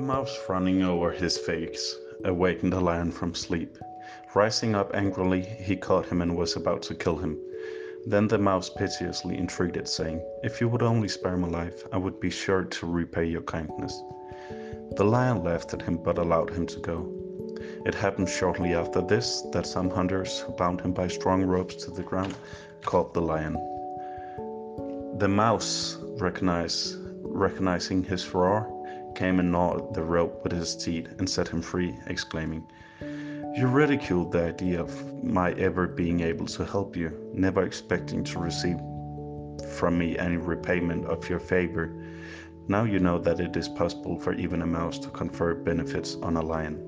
mouse running over his face awakened the lion from sleep. Rising up angrily, he caught him and was about to kill him. Then the mouse piteously entreated, saying, If you would only spare my life, I would be sure to repay your kindness. The lion laughed at him but allowed him to go. It happened shortly after this that some hunters who bound him by strong ropes to the ground caught the lion. The mouse, recognize, recognizing his roar, came and gnawed the rope with his teeth and set him free, exclaiming, You ridiculed the idea of my ever being able to help you, never expecting to receive from me any repayment of your favor. Now you know that it is possible for even a mouse to confer benefits on a lion.